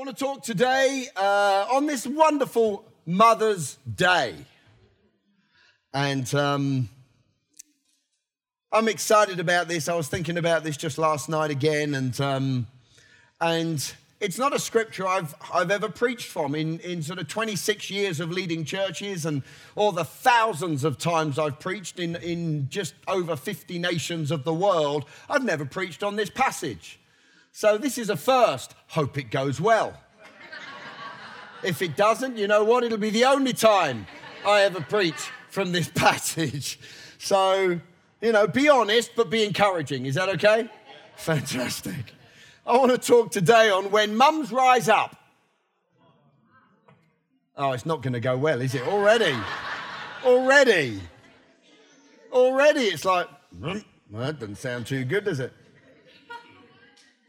want to talk today uh, on this wonderful Mother's Day. And um, I'm excited about this. I was thinking about this just last night again. And, um, and it's not a scripture I've, I've ever preached from in, in sort of 26 years of leading churches and all the thousands of times I've preached in, in just over 50 nations of the world. I've never preached on this passage. So this is a first. Hope it goes well. if it doesn't, you know what? It'll be the only time I ever preach from this passage. So, you know, be honest, but be encouraging. Is that okay? Fantastic. I want to talk today on when mums rise up. Oh, it's not going to go well, is it? Already. Already. Already, it's like, hmm, well, that doesn't sound too good, does it?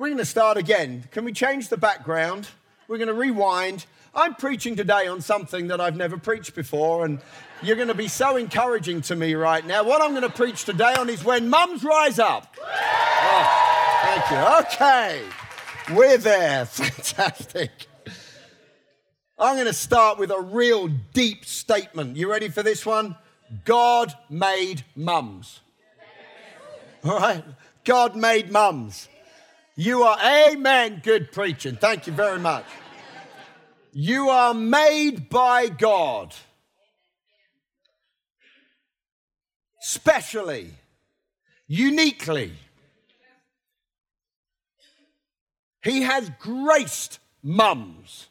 We're going to start again. Can we change the background? We're going to rewind. I'm preaching today on something that I've never preached before, and you're going to be so encouraging to me right now. What I'm going to preach today on is when mums rise up. Oh, thank you. Okay, we're there. Fantastic. I'm going to start with a real deep statement. You ready for this one? God made mums. All right? God made mums. You are, amen, good preaching. Thank you very much. You are made by God. Specially, uniquely. He has graced mums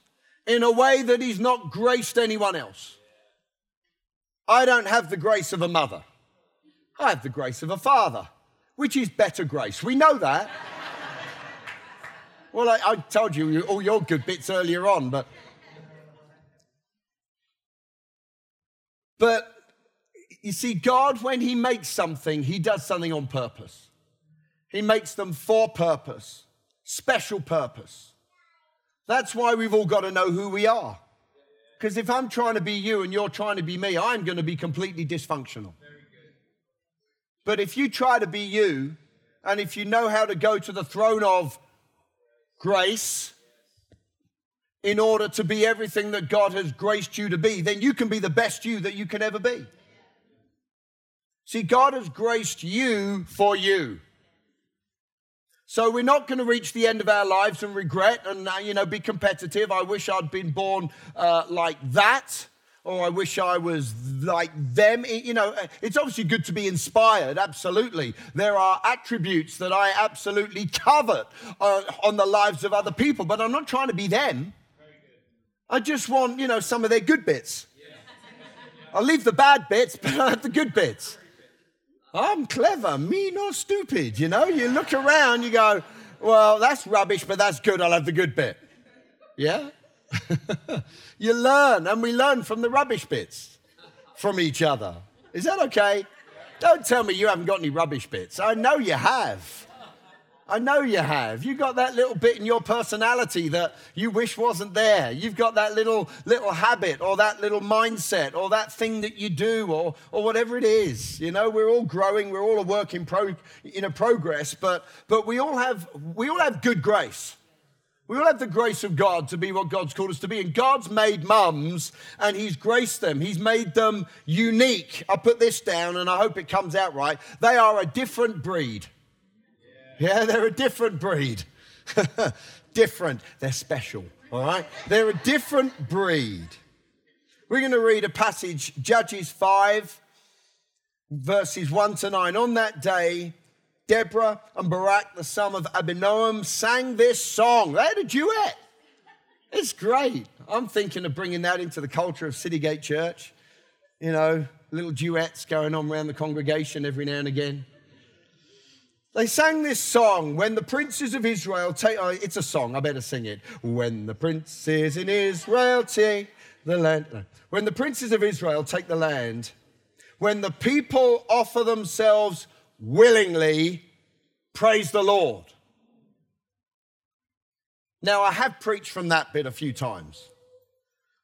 in a way that He's not graced anyone else. I don't have the grace of a mother, I have the grace of a father, which is better grace. We know that. Well, I, I told you all your good bits earlier on, but. But you see, God, when He makes something, He does something on purpose. He makes them for purpose, special purpose. That's why we've all got to know who we are. Because if I'm trying to be you and you're trying to be me, I'm going to be completely dysfunctional. But if you try to be you, and if you know how to go to the throne of grace in order to be everything that God has graced you to be, then you can be the best you that you can ever be. See, God has graced you for you. So we're not going to reach the end of our lives and regret and, uh, you know, be competitive. I wish I'd been born uh, like that or I wish I was like them. You know, it's obviously good to be inspired, absolutely. There are attributes that I absolutely covet uh, on the lives of other people, but I'm not trying to be them. I just want, you know, some of their good bits. I'll leave the bad bits, but I have the good bits. I'm clever, me not stupid, you know? You look around, you go, well, that's rubbish, but that's good, I'll have the good bit. Yeah? you learn, and we learn from the rubbish bits from each other. Is that okay? Don't tell me you haven't got any rubbish bits. I know you have. I know you have. You got that little bit in your personality that you wish wasn't there. You've got that little little habit or that little mindset or that thing that you do or or whatever it is. You know, we're all growing, we're all a work in pro in a progress, but but we all have we all have good grace. We all have the grace of God to be what God's called us to be. And God's made mums and He's graced them. He's made them unique. I put this down and I hope it comes out right. They are a different breed. Yeah, they're a different breed. different. They're special, all right? They're a different breed. We're going to read a passage, Judges 5, verses 1 to 9. On that day, Deborah and Barak, the son of Abinoam, sang this song. They had a duet. It's great. I'm thinking of bringing that into the culture of Citygate Church. You know, little duets going on around the congregation every now and again. They sang this song when the princes of Israel take. Oh, it's a song, I better sing it. When the princes in Israel take the land. When the princes of Israel take the land, when the people offer themselves willingly, praise the Lord. Now, I have preached from that bit a few times.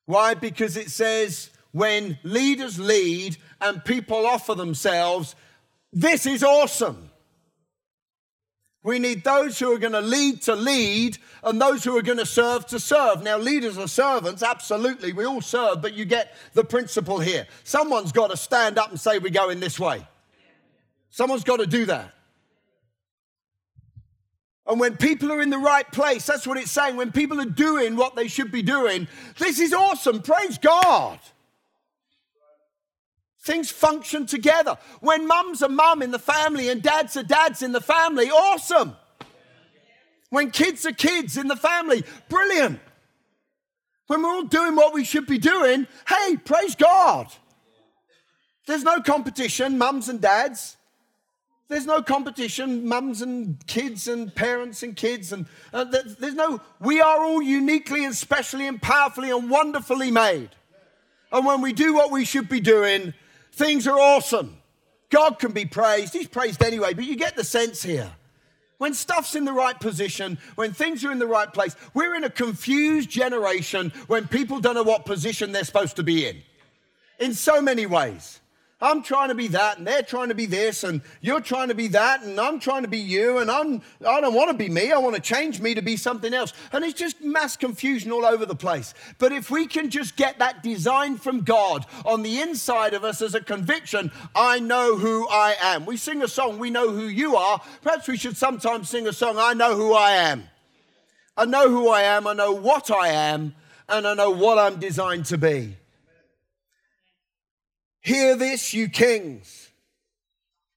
Why? Because it says when leaders lead and people offer themselves, this is awesome. We need those who are going to lead to lead and those who are going to serve to serve. Now, leaders are servants, absolutely. We all serve, but you get the principle here. Someone's got to stand up and say, We're going this way. Someone's got to do that. And when people are in the right place, that's what it's saying. When people are doing what they should be doing, this is awesome. Praise God. Things function together. When mum's a mum in the family and dad's a dad's in the family, awesome. When kids are kids in the family, brilliant. When we're all doing what we should be doing, hey, praise God. There's no competition, mums and dads. There's no competition, mums and kids and parents and kids. And uh, there's no, we are all uniquely and specially and powerfully and wonderfully made. And when we do what we should be doing, Things are awesome. God can be praised. He's praised anyway, but you get the sense here. When stuff's in the right position, when things are in the right place, we're in a confused generation when people don't know what position they're supposed to be in. In so many ways. I'm trying to be that, and they're trying to be this, and you're trying to be that, and I'm trying to be you, and I'm I don't want to be me. I want to change me to be something else. And it's just mass confusion all over the place. But if we can just get that design from God on the inside of us as a conviction, I know who I am. We sing a song, we know who you are. Perhaps we should sometimes sing a song, I know who I am. I know who I am, I know what I am, and I know what I'm designed to be. Hear this, you kings.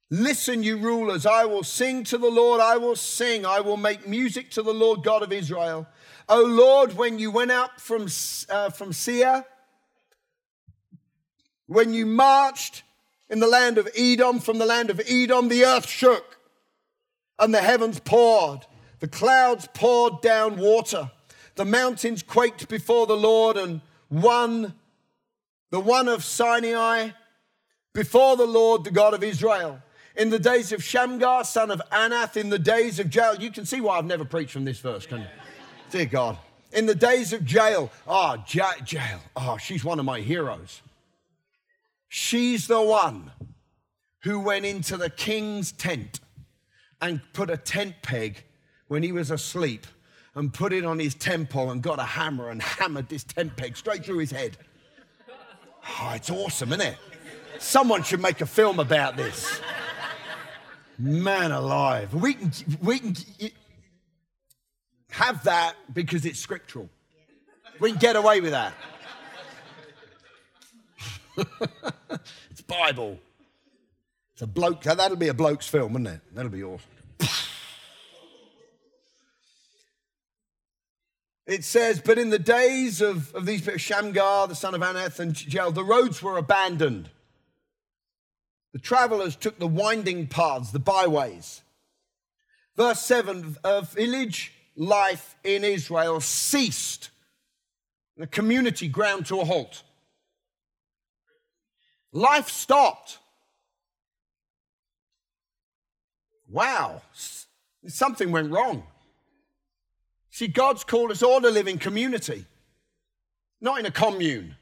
Listen, you rulers. I will sing to the Lord. I will sing. I will make music to the Lord God of Israel. O Lord, when you went out from, uh, from Seir, when you marched in the land of Edom, from the land of Edom, the earth shook and the heavens poured. The clouds poured down water. The mountains quaked before the Lord, and one, the one of Sinai, before the Lord, the God of Israel. In the days of Shamgar, son of Anath, in the days of Jael. You can see why I've never preached from this verse, can you? Dear God. In the days of Jael. Oh, ah, ja- Jael. Oh, ah, she's one of my heroes. She's the one who went into the king's tent and put a tent peg when he was asleep and put it on his temple and got a hammer and hammered this tent peg straight through his head. Oh, it's awesome, isn't it? Someone should make a film about this. Man alive. We can, we can have that because it's scriptural. We can get away with that. it's Bible. It's a bloke. That'll be a bloke's film, wouldn't it? That'll be awesome. It says, but in the days of, of these people, Shamgar, the son of Anath, and Jael, the roads were abandoned. The travelers took the winding paths, the byways. Verse 7 a village life in Israel ceased. The community ground to a halt. Life stopped. Wow, something went wrong. See, God's called us all to live in community, not in a commune.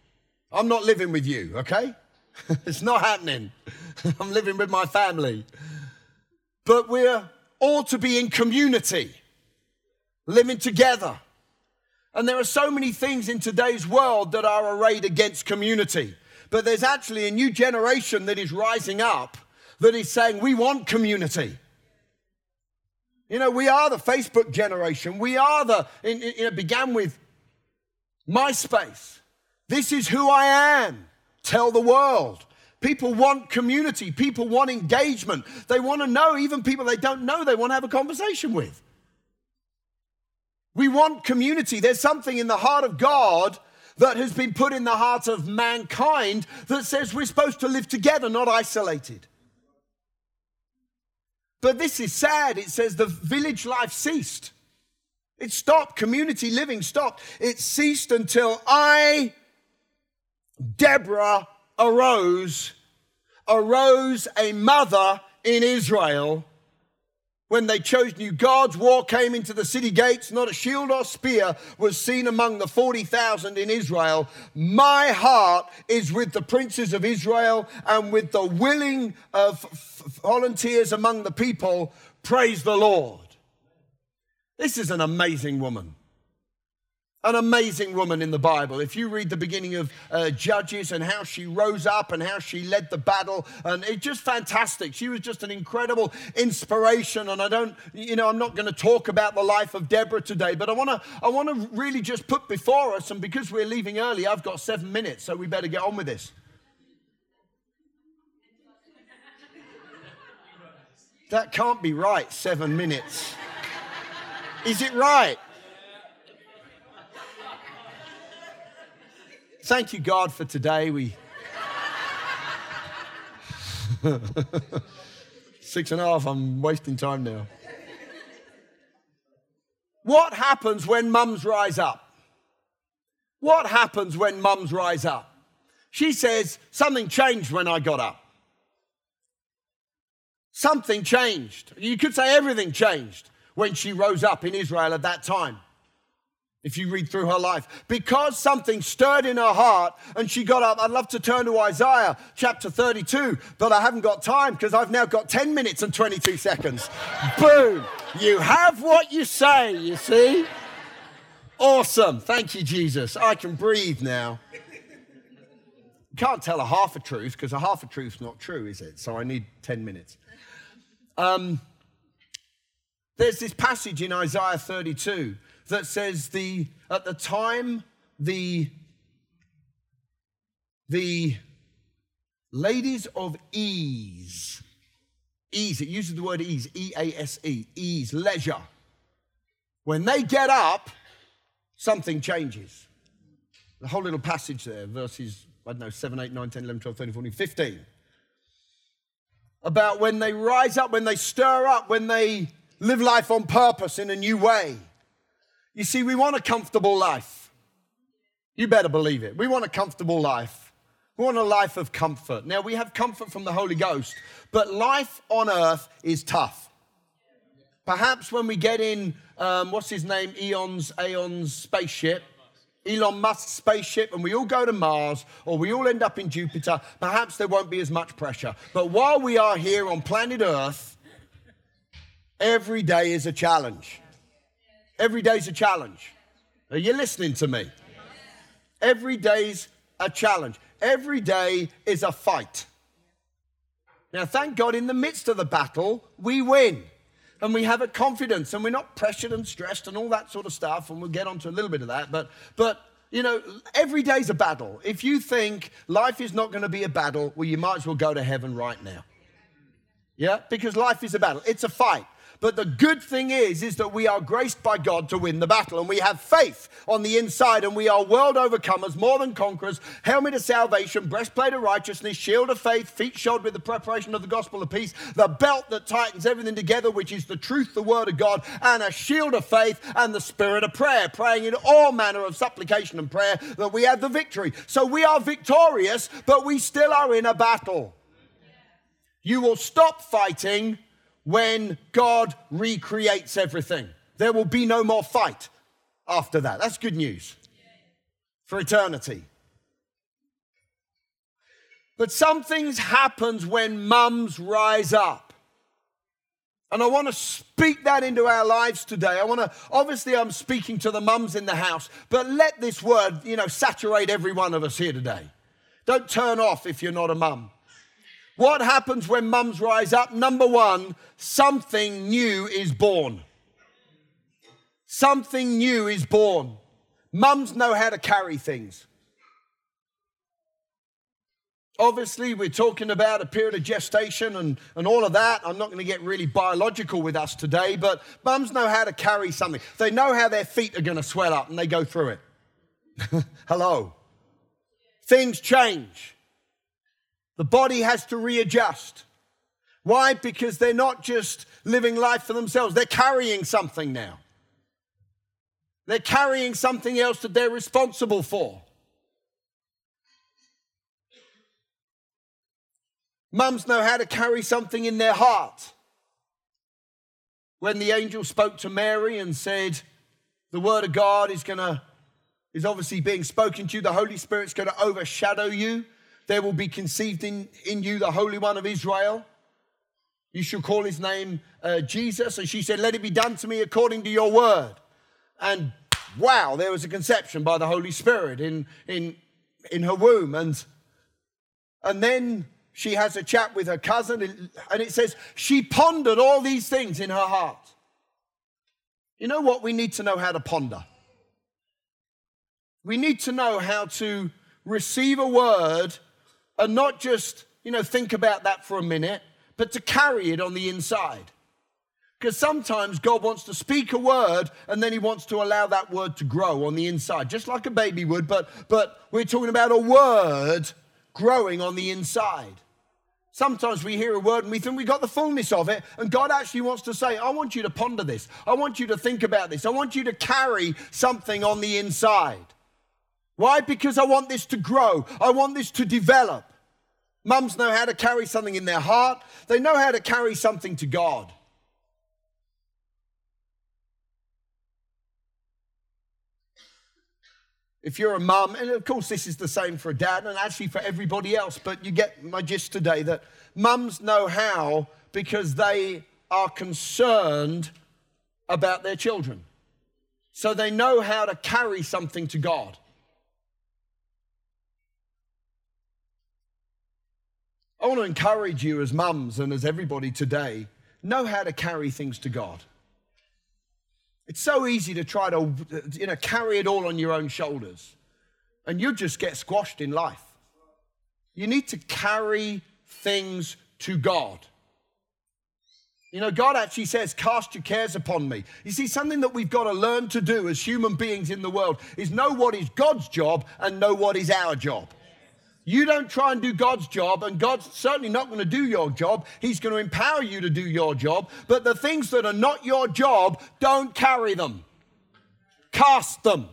I'm not living with you, okay? it's not happening. I'm living with my family. But we're all to be in community, living together. And there are so many things in today's world that are arrayed against community. But there's actually a new generation that is rising up that is saying, We want community. You know, we are the Facebook generation. We are the, you know, it began with MySpace. This is who I am. Tell the world. People want community. People want engagement. They want to know, even people they don't know, they want to have a conversation with. We want community. There's something in the heart of God that has been put in the heart of mankind that says we're supposed to live together, not isolated. But this is sad. It says the village life ceased. It stopped. Community living stopped. It ceased until I, Deborah, arose, arose a mother in Israel when they chose new gods, war came into the city gates, not a shield or spear was seen among the 40,000 in Israel. My heart is with the princes of Israel and with the willing of volunteers among the people. Praise the Lord. This is an amazing woman. An amazing woman in the Bible. If you read the beginning of uh, Judges and how she rose up and how she led the battle, and it's just fantastic. She was just an incredible inspiration. And I don't, you know, I'm not going to talk about the life of Deborah today, but I want to, I want to really just put before us, and because we're leaving early, I've got seven minutes, so we better get on with this. That can't be right, seven minutes. Is it right? Thank you, God, for today. We six and a half. I'm wasting time now. What happens when mums rise up? What happens when mums rise up? She says, Something changed when I got up. Something changed. You could say everything changed when she rose up in Israel at that time if you read through her life. Because something stirred in her heart and she got up. I'd love to turn to Isaiah chapter 32, but I haven't got time because I've now got 10 minutes and 22 seconds. Boom! You have what you say, you see? Awesome. Thank you, Jesus. I can breathe now. Can't tell a half a truth because a half a truth's not true, is it? So I need 10 minutes. Um, there's this passage in Isaiah 32 that says the at the time the the ladies of ease ease it uses the word ease e-a-s-e ease leisure. When they get up something changes. The whole little passage there verses i don't know 7 8 9 10 11 12 13 14 15 about when they rise up when they stir up when they live life on purpose in a new way you see, we want a comfortable life. You better believe it. We want a comfortable life. We want a life of comfort. Now, we have comfort from the Holy Ghost, but life on earth is tough. Perhaps when we get in, um, what's his name, Eon's, Aeon's spaceship, Elon Musk's spaceship, and we all go to Mars or we all end up in Jupiter, perhaps there won't be as much pressure. But while we are here on planet Earth, every day is a challenge. Every day's a challenge. Are you listening to me? Every day's a challenge. Every day is a fight. Now, thank God, in the midst of the battle, we win. And we have a confidence and we're not pressured and stressed and all that sort of stuff. And we'll get onto a little bit of that. But, but you know, every day's a battle. If you think life is not going to be a battle, well, you might as well go to heaven right now. Yeah? Because life is a battle, it's a fight. But the good thing is, is that we are graced by God to win the battle. And we have faith on the inside, and we are world overcomers, more than conquerors, helmet of salvation, breastplate of righteousness, shield of faith, feet shod with the preparation of the gospel of peace, the belt that tightens everything together, which is the truth, the word of God, and a shield of faith and the spirit of prayer, praying in all manner of supplication and prayer that we have the victory. So we are victorious, but we still are in a battle. You will stop fighting when God recreates everything. There will be no more fight after that. That's good news for eternity. But some things happens when mums rise up. And I want to speak that into our lives today. I want to, obviously, I'm speaking to the mums in the house, but let this word, you know, saturate every one of us here today. Don't turn off if you're not a mum. What happens when mums rise up? Number one, something new is born. Something new is born. Mums know how to carry things. Obviously, we're talking about a period of gestation and, and all of that. I'm not going to get really biological with us today, but mums know how to carry something. They know how their feet are going to swell up and they go through it. Hello. Things change. The body has to readjust. Why? Because they're not just living life for themselves, they're carrying something now. They're carrying something else that they're responsible for. Mums know how to carry something in their heart. When the angel spoke to Mary and said, The word of God is going to, is obviously being spoken to you, the Holy Spirit's going to overshadow you there will be conceived in, in you the Holy One of Israel. You shall call his name uh, Jesus. And she said, Let it be done to me according to your word. And wow, there was a conception by the Holy Spirit in, in, in her womb. And, and then she has a chat with her cousin, and it says, She pondered all these things in her heart. You know what? We need to know how to ponder. We need to know how to receive a word and not just, you know, think about that for a minute, but to carry it on the inside. Because sometimes God wants to speak a word and then he wants to allow that word to grow on the inside, just like a baby would, but, but we're talking about a word growing on the inside. Sometimes we hear a word and we think we got the fullness of it, and God actually wants to say, I want you to ponder this. I want you to think about this. I want you to carry something on the inside. Why? Because I want this to grow, I want this to develop. Mums know how to carry something in their heart, they know how to carry something to God. If you're a mum, and of course this is the same for a dad and actually for everybody else, but you get my gist today that mums know how because they are concerned about their children. So they know how to carry something to God. I want to encourage you as mums and as everybody today, know how to carry things to God. It's so easy to try to you know, carry it all on your own shoulders, and you just get squashed in life. You need to carry things to God. You know, God actually says, Cast your cares upon me. You see, something that we've got to learn to do as human beings in the world is know what is God's job and know what is our job. You don't try and do God's job, and God's certainly not going to do your job. He's going to empower you to do your job. But the things that are not your job, don't carry them, cast them,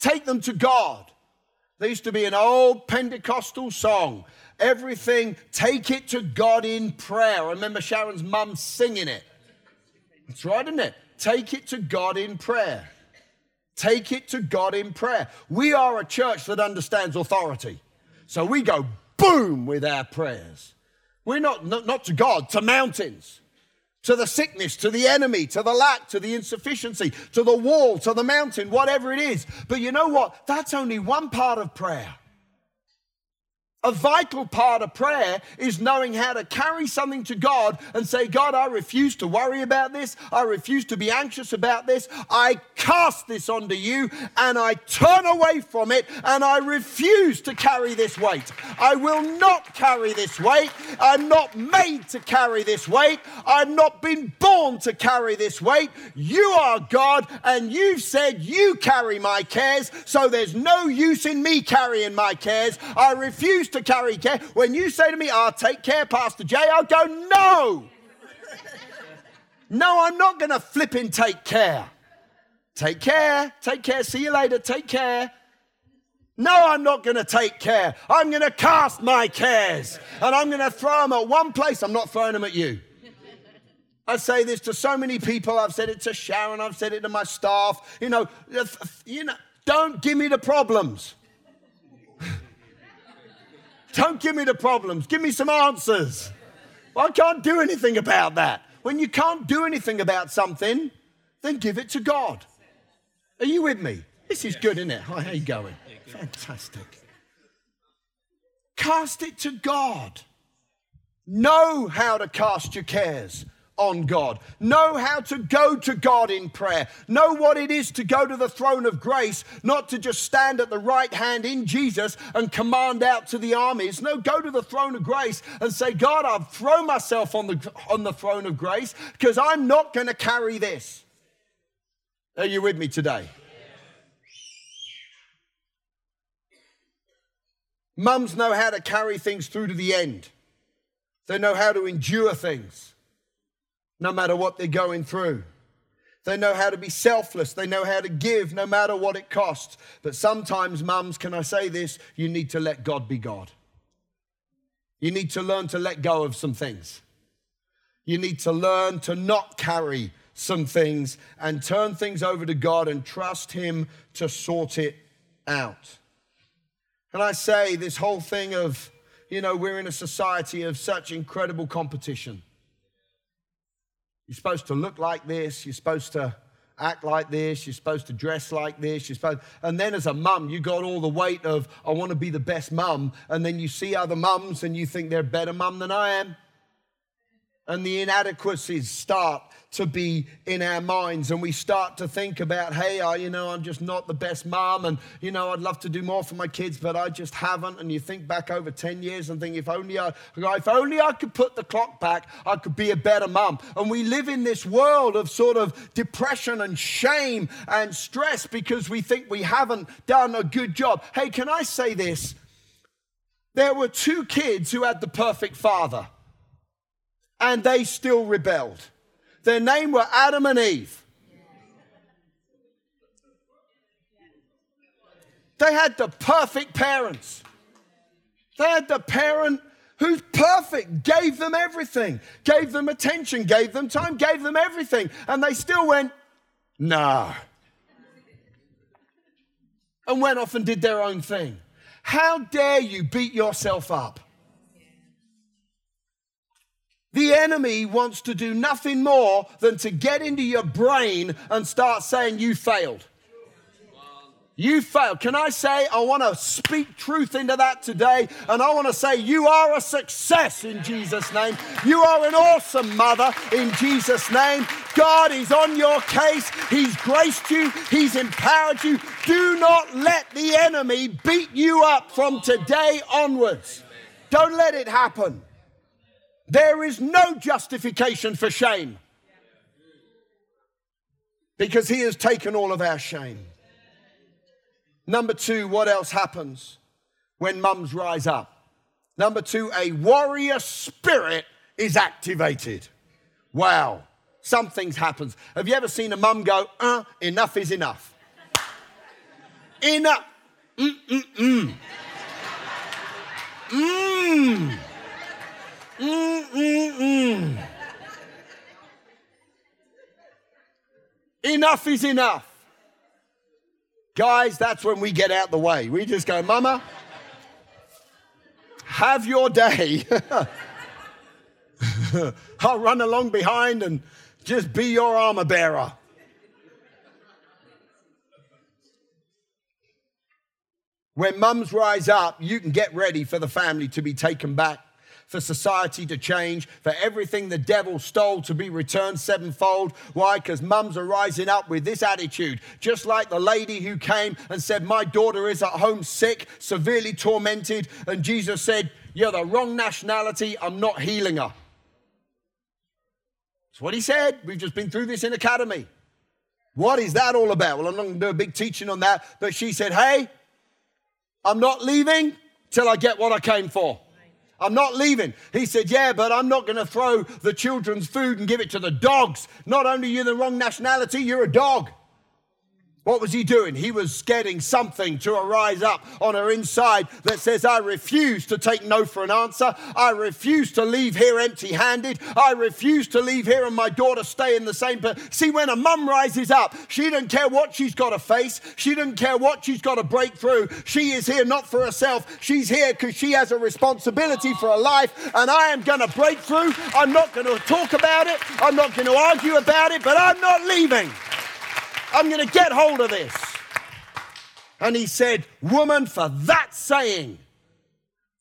take them to God. There used to be an old Pentecostal song everything, take it to God in prayer. I remember Sharon's mum singing it. That's right, isn't it? Take it to God in prayer. Take it to God in prayer. We are a church that understands authority. So we go boom with our prayers. We're not, not, not to God, to mountains, to the sickness, to the enemy, to the lack, to the insufficiency, to the wall, to the mountain, whatever it is. But you know what? That's only one part of prayer. A vital part of prayer is knowing how to carry something to God and say, God, I refuse to worry about this. I refuse to be anxious about this. I cast this onto you and I turn away from it and I refuse to carry this weight. I will not carry this weight. I'm not made to carry this weight. I've not been born to carry this weight. You are God and you've said you carry my cares, so there's no use in me carrying my cares. I refuse to carry care. When you say to me, I'll take care, Pastor Jay, I'll go, no. no, I'm not going to flip and take care. Take care, take care, see you later, take care. No, I'm not going to take care. I'm going to cast my cares and I'm going to throw them at one place. I'm not throwing them at you. I say this to so many people. I've said it to Sharon. I've said it to my staff. You know, you know, don't give me the problems. Don't give me the problems, give me some answers. Well, I can't do anything about that. When you can't do anything about something, then give it to God. Are you with me? This is good, isn't it? Hi, how you going? Fantastic. Cast it to God. Know how to cast your cares on God. Know how to go to God in prayer. Know what it is to go to the throne of grace, not to just stand at the right hand in Jesus and command out to the armies. No, go to the throne of grace and say, God, I've thrown myself on the, on the throne of grace because I'm not going to carry this. Are you with me today? Mums know how to carry things through to the end. They know how to endure things no matter what they're going through. They know how to be selfless. They know how to give no matter what it costs. But sometimes, mums, can I say this? You need to let God be God. You need to learn to let go of some things. You need to learn to not carry some things and turn things over to God and trust Him to sort it out. And I say this whole thing of, you know, we're in a society of such incredible competition. You're supposed to look like this, you're supposed to act like this, you're supposed to dress like this, you're supposed and then as a mum, you got all the weight of I want to be the best mum, and then you see other mums and you think they're better mum than I am. And the inadequacies start to be in our minds and we start to think about hey I, you know i'm just not the best mom and you know i'd love to do more for my kids but i just haven't. And you think back over 10 years and think if only i if only i could put the clock back i could be a better mom. And we live in this world of sort of depression and shame and stress because we think we haven't done a good job. Hey can i say this? There were two kids who had the perfect father and they still rebelled their name were Adam and Eve. They had the perfect parents. They had the parent who's perfect, gave them everything, gave them attention, gave them time, gave them everything. And they still went, nah. And went off and did their own thing. How dare you beat yourself up? The enemy wants to do nothing more than to get into your brain and start saying you failed. You failed. Can I say, I want to speak truth into that today, and I want to say, you are a success in Jesus' name. You are an awesome mother in Jesus' name. God is on your case. He's graced you, He's empowered you. Do not let the enemy beat you up from today onwards. Don't let it happen. There is no justification for shame because he has taken all of our shame. Number two, what else happens when mums rise up? Number two, a warrior spirit is activated. Wow, something happens. Have you ever seen a mum go, uh, enough is enough? enough. Mm, mm, mm. Mmm. Mm-mm-mm. Enough is enough. Guys, that's when we get out the way. We just go, Mama, have your day. I'll run along behind and just be your armor bearer. When mums rise up, you can get ready for the family to be taken back for society to change, for everything the devil stole to be returned sevenfold. Why? Because mums are rising up with this attitude. Just like the lady who came and said, My daughter is at home sick, severely tormented. And Jesus said, You're the wrong nationality. I'm not healing her. That's what he said. We've just been through this in academy. What is that all about? Well, I'm not going to do a big teaching on that, but she said, Hey, I'm not leaving till I get what I came for. I'm not leaving. He said, Yeah, but I'm not going to throw the children's food and give it to the dogs. Not only are you the wrong nationality, you're a dog. What was he doing? He was getting something to arise up on her inside that says, I refuse to take no for an answer. I refuse to leave here empty handed. I refuse to leave here and my daughter stay in the same. But see, when a mum rises up, she doesn't care what she's got to face. She doesn't care what she's got to break through. She is here not for herself. She's here because she has a responsibility for her life. And I am going to break through. I'm not going to talk about it. I'm not going to argue about it, but I'm not leaving. I'm going to get hold of this. And he said, Woman, for that saying,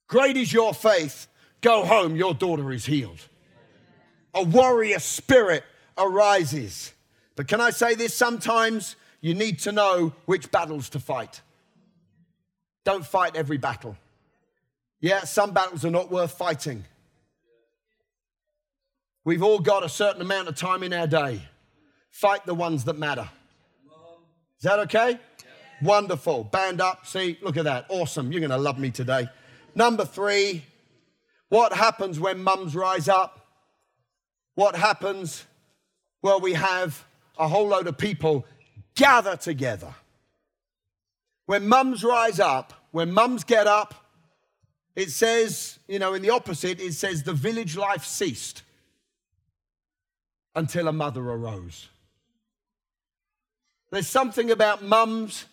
great is your faith. Go home, your daughter is healed. A warrior spirit arises. But can I say this? Sometimes you need to know which battles to fight. Don't fight every battle. Yeah, some battles are not worth fighting. We've all got a certain amount of time in our day. Fight the ones that matter. Is that okay? Wonderful. Band up. See, look at that. Awesome. You're going to love me today. Number three, what happens when mums rise up? What happens? Well, we have a whole load of people gather together. When mums rise up, when mums get up, it says, you know, in the opposite, it says the village life ceased until a mother arose. There's something about mums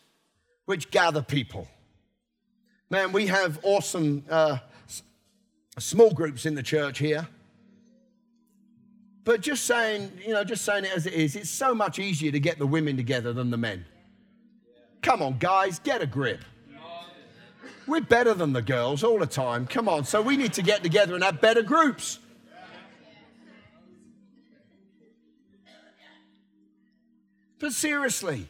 which gather people. Man, we have awesome uh, small groups in the church here. But just saying, you know, just saying it as it is, it's so much easier to get the women together than the men. Come on, guys, get a grip. We're better than the girls all the time. Come on. So we need to get together and have better groups. But seriously,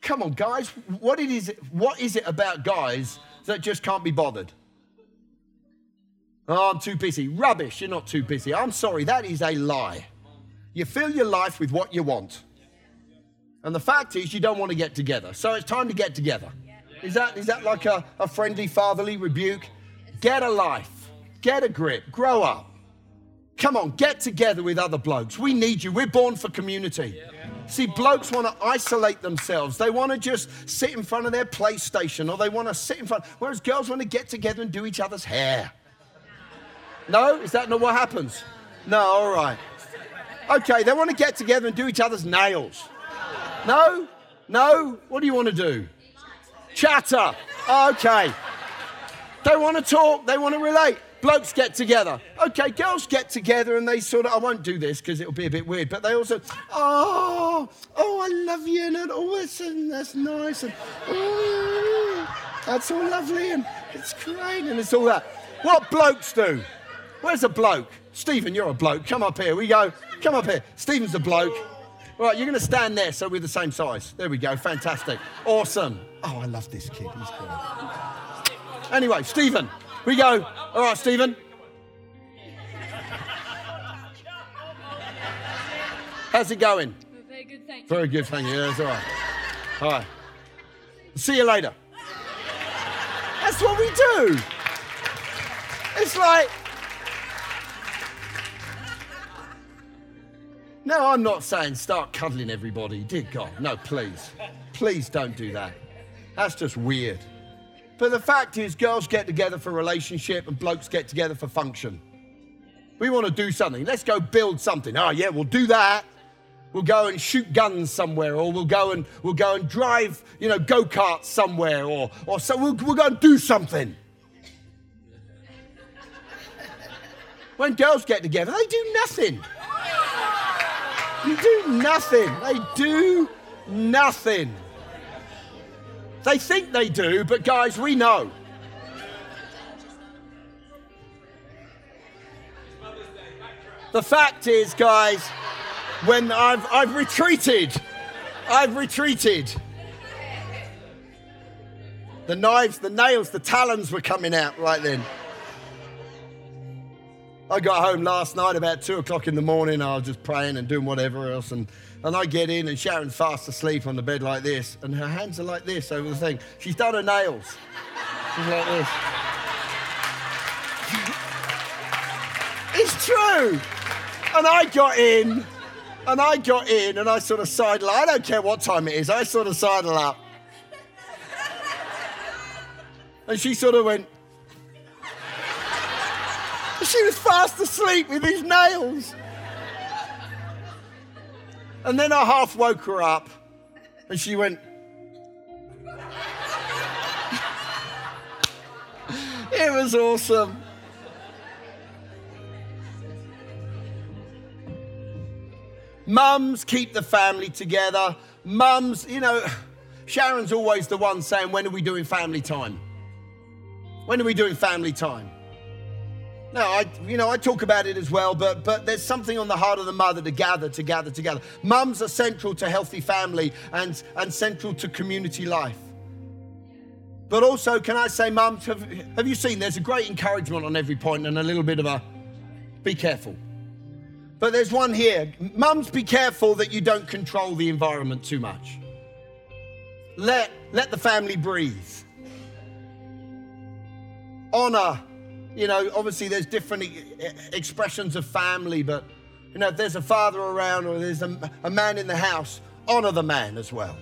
come on, guys. What, it is, what is it about guys that just can't be bothered? Oh, I'm too busy. Rubbish. You're not too busy. I'm sorry. That is a lie. You fill your life with what you want. And the fact is, you don't want to get together. So it's time to get together. Is that, is that like a, a friendly fatherly rebuke? Get a life, get a grip, grow up. Come on, get together with other blokes. We need you. We're born for community. See, blokes want to isolate themselves. They want to just sit in front of their PlayStation or they want to sit in front, whereas girls want to get together and do each other's hair. No? Is that not what happens? No, all right. Okay, they want to get together and do each other's nails. No? No? What do you want to do? Chatter. Okay. They want to talk, they want to relate. Blokes get together. Okay, girls get together and they sort of, I won't do this because it'll be a bit weird, but they also, oh, oh, I love you, and oh, that's, that's nice, and oh, that's all lovely, and it's great, and it's all that. What blokes do? Where's a bloke? Stephen, you're a bloke. Come up here. We go. Come up here. Stephen's a bloke. Right, you're going to stand there so we're the same size. There we go. Fantastic. Awesome. Oh, I love this kid. He's great. Anyway, Stephen, we go. All right, Stephen. How's it going? Very good, thank you. Very good, thank you. Yeah, that's all right. All right. See you later. That's what we do. It's like, no, I'm not saying start cuddling everybody. Dear God, no, please. Please don't do that. That's just weird. But the fact is, girls get together for relationship and blokes get together for function. We want to do something. Let's go build something. Oh, yeah, we'll do that. We'll go and shoot guns somewhere, or we'll go and we'll go and drive, you know, go karts somewhere, or or so we'll, we'll go and do something. When girls get together, they do nothing. You do nothing. They do nothing. They think they do, but guys, we know. The fact is, guys, when I've, I've retreated, I've retreated. The knives, the nails, the talons were coming out right then. I got home last night about two o'clock in the morning. I was just praying and doing whatever else. And, and I get in, and Sharon's fast asleep on the bed like this. And her hands are like this over the thing. She's done her nails. She's like this. it's true. And I got in, and I got in, and I sort of sidle. I don't care what time it is. I sort of sidle up. And she sort of went, she was fast asleep with his nails. And then I half woke her up and she went, It was awesome. Mums keep the family together. Mums, you know, Sharon's always the one saying, When are we doing family time? When are we doing family time? No, I, you know, I talk about it as well, but, but there's something on the heart of the mother to gather, to gather together. Mums are central to healthy family and, and central to community life. But also, can I say, mums, have, have you seen there's a great encouragement on every point and a little bit of a be careful. But there's one here. Mums, be careful that you don't control the environment too much. Let, let the family breathe. Honor you know, obviously there's different expressions of family, but, you know, if there's a father around or there's a, a man in the house, honor the man as well.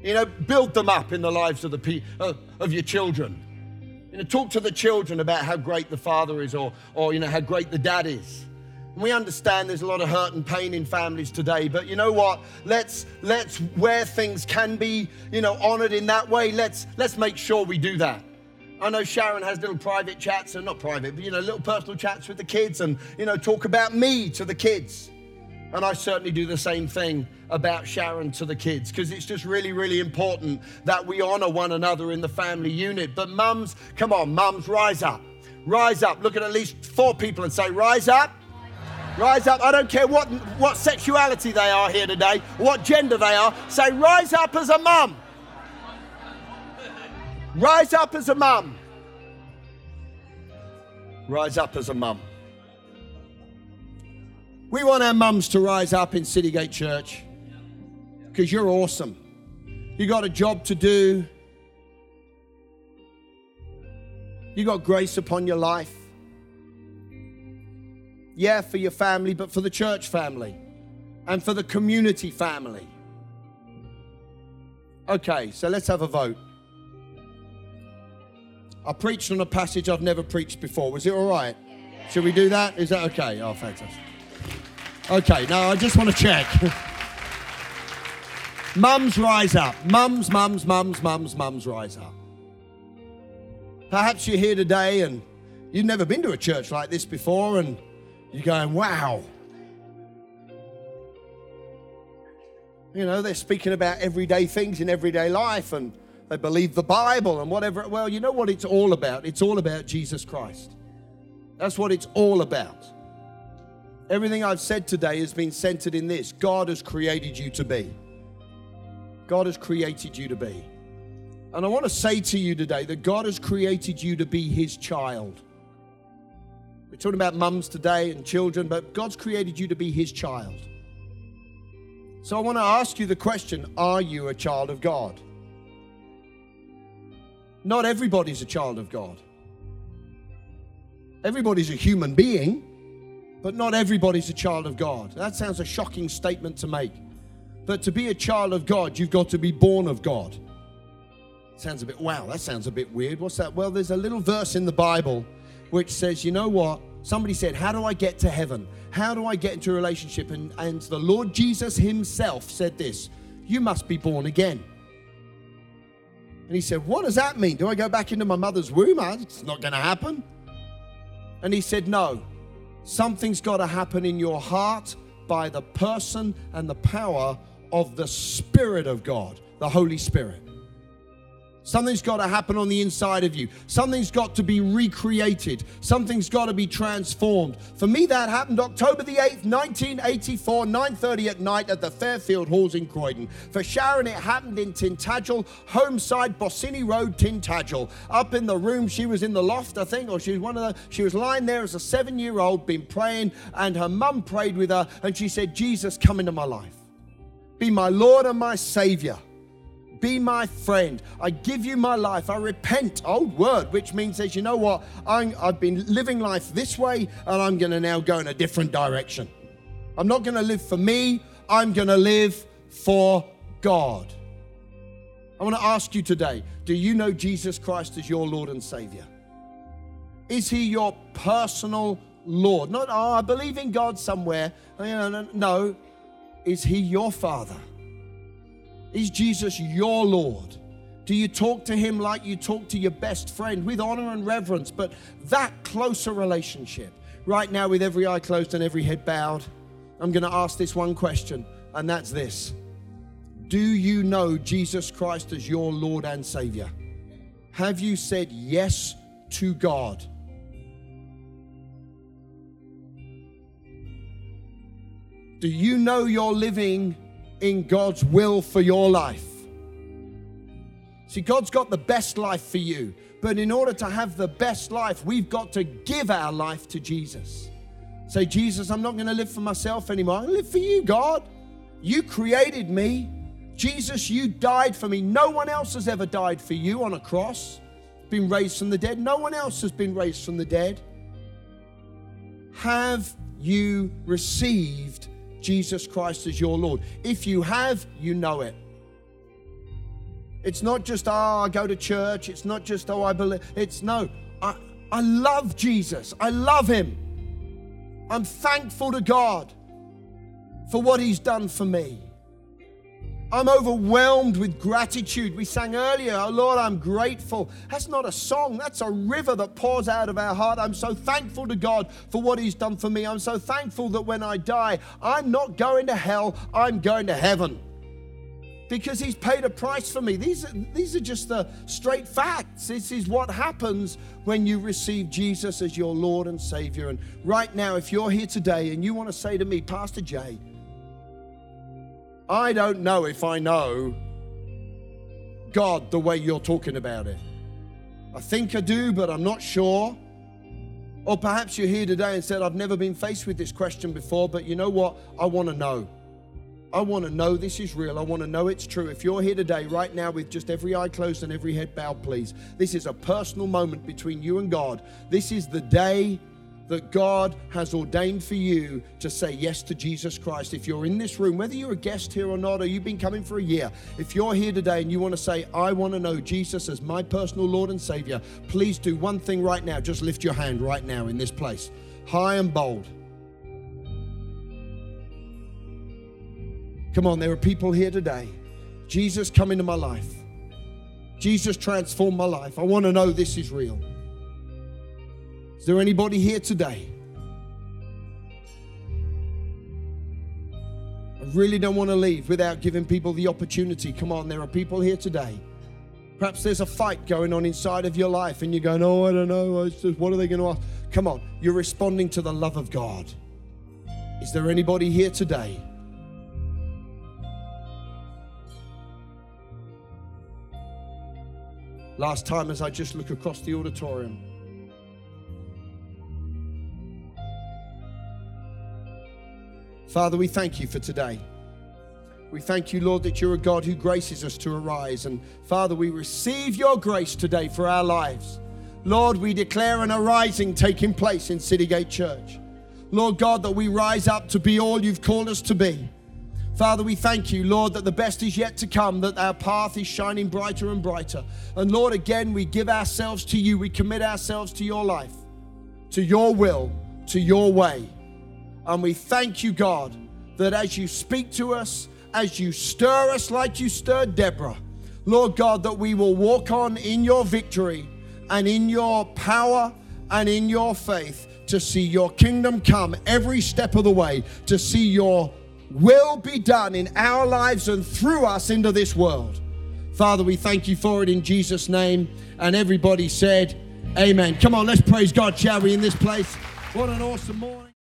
You know, build them up in the lives of, the uh, of your children. You know, talk to the children about how great the father is or, or you know, how great the dad is. We understand there's a lot of hurt and pain in families today, but you know what? Let's let's where things can be, you know, honored in that way, let's let's make sure we do that. I know Sharon has little private chats, and not private, but you know, little personal chats with the kids and, you know, talk about me to the kids. And I certainly do the same thing about Sharon to the kids because it's just really, really important that we honor one another in the family unit. But mums, come on, mums, rise up. Rise up. Look at at least four people and say, Rise up. Rise up. I don't care what, what sexuality they are here today, what gender they are. Say, Rise up as a mum. Rise up as a mum. Rise up as a mum. We want our mums to rise up in Citygate Church because you're awesome. You got a job to do. You got grace upon your life. Yeah, for your family, but for the church family and for the community family. Okay, so let's have a vote. I preached on a passage I've never preached before. Was it all right? Should we do that? Is that okay? Oh, fantastic. Okay, now I just want to check. mums rise up. Mums, mums, mums, mums, mums rise up. Perhaps you're here today and you've never been to a church like this before and you're going, wow. You know, they're speaking about everyday things in everyday life and they believe the Bible and whatever. Well, you know what it's all about? It's all about Jesus Christ. That's what it's all about. Everything I've said today has been centered in this God has created you to be. God has created you to be. And I want to say to you today that God has created you to be His child. We're talking about mums today and children, but God's created you to be His child. So I want to ask you the question Are you a child of God? Not everybody's a child of God. Everybody's a human being, but not everybody's a child of God. That sounds a shocking statement to make. But to be a child of God, you've got to be born of God. Sounds a bit, wow, that sounds a bit weird. What's that? Well, there's a little verse in the Bible which says, you know what? Somebody said, How do I get to heaven? How do I get into a relationship? And, and the Lord Jesus Himself said this You must be born again. And he said, What does that mean? Do I go back into my mother's womb? Ah, it's not going to happen. And he said, No, something's got to happen in your heart by the person and the power of the Spirit of God, the Holy Spirit. Something's got to happen on the inside of you. Something's got to be recreated. Something's got to be transformed. For me, that happened October the 8th, 1984, 9.30 at night at the Fairfield Halls in Croydon. For Sharon, it happened in Tintagel, Homeside, Bossini Road, Tintagel. Up in the room, she was in the loft, I think, or she was one of the, she was lying there as a seven-year-old, been praying, and her mum prayed with her, and she said, Jesus, come into my life. Be my Lord and my Savior. Be my friend. I give you my life. I repent. Old word, which means says, you know what? i have been living life this way and I'm going to now go in a different direction. I'm not going to live for me. I'm going to live for God. I want to ask you today do you know Jesus Christ as your Lord and Savior? Is He your personal Lord? Not, oh, I believe in God somewhere. No. Is He your Father? Is Jesus your Lord? Do you talk to him like you talk to your best friend with honor and reverence, but that closer relationship? Right now, with every eye closed and every head bowed, I'm going to ask this one question, and that's this Do you know Jesus Christ as your Lord and Savior? Have you said yes to God? Do you know you're living in God's will for your life. See, God's got the best life for you, but in order to have the best life, we've got to give our life to Jesus. Say, Jesus, I'm not going to live for myself anymore. I live for you, God. You created me. Jesus, you died for me. No one else has ever died for you on a cross, been raised from the dead. No one else has been raised from the dead. Have you received Jesus Christ as your Lord. If you have, you know it. It's not just, oh, I go to church. It's not just, oh, I believe. It's no, I, I love Jesus. I love him. I'm thankful to God for what he's done for me. I'm overwhelmed with gratitude. We sang earlier, Oh Lord, I'm grateful. That's not a song, that's a river that pours out of our heart. I'm so thankful to God for what He's done for me. I'm so thankful that when I die, I'm not going to hell, I'm going to heaven. Because he's paid a price for me. These are, these are just the straight facts. This is what happens when you receive Jesus as your Lord and Savior. And right now, if you're here today and you want to say to me, Pastor Jay, I don't know if I know God the way you're talking about it. I think I do, but I'm not sure. Or perhaps you're here today and said, I've never been faced with this question before, but you know what? I want to know. I want to know this is real. I want to know it's true. If you're here today, right now, with just every eye closed and every head bowed, please. This is a personal moment between you and God. This is the day that God has ordained for you to say yes to Jesus Christ. If you're in this room, whether you're a guest here or not, or you've been coming for a year, if you're here today and you want to say, I want to know Jesus as my personal Lord and Savior, please do one thing right now. Just lift your hand right now in this place, high and bold. Come on, there are people here today. Jesus, come into my life. Jesus transformed my life. I want to know this is real. Is there anybody here today? I really don't want to leave without giving people the opportunity. Come on, there are people here today. Perhaps there's a fight going on inside of your life and you're going, oh, I don't know. What are they going to ask? Come on, you're responding to the love of God. Is there anybody here today? Last time, as I just look across the auditorium, Father, we thank you for today. We thank you, Lord, that you're a God who graces us to arise. And Father, we receive your grace today for our lives. Lord, we declare an arising taking place in City Gate Church. Lord God, that we rise up to be all you've called us to be. Father, we thank you, Lord, that the best is yet to come, that our path is shining brighter and brighter. And Lord, again, we give ourselves to you. We commit ourselves to your life, to your will, to your way. And we thank you, God, that as you speak to us, as you stir us like you stirred Deborah, Lord God, that we will walk on in your victory and in your power and in your faith to see your kingdom come every step of the way, to see your will be done in our lives and through us into this world. Father, we thank you for it in Jesus' name. And everybody said, Amen. Come on, let's praise God, shall we, in this place? What an awesome morning.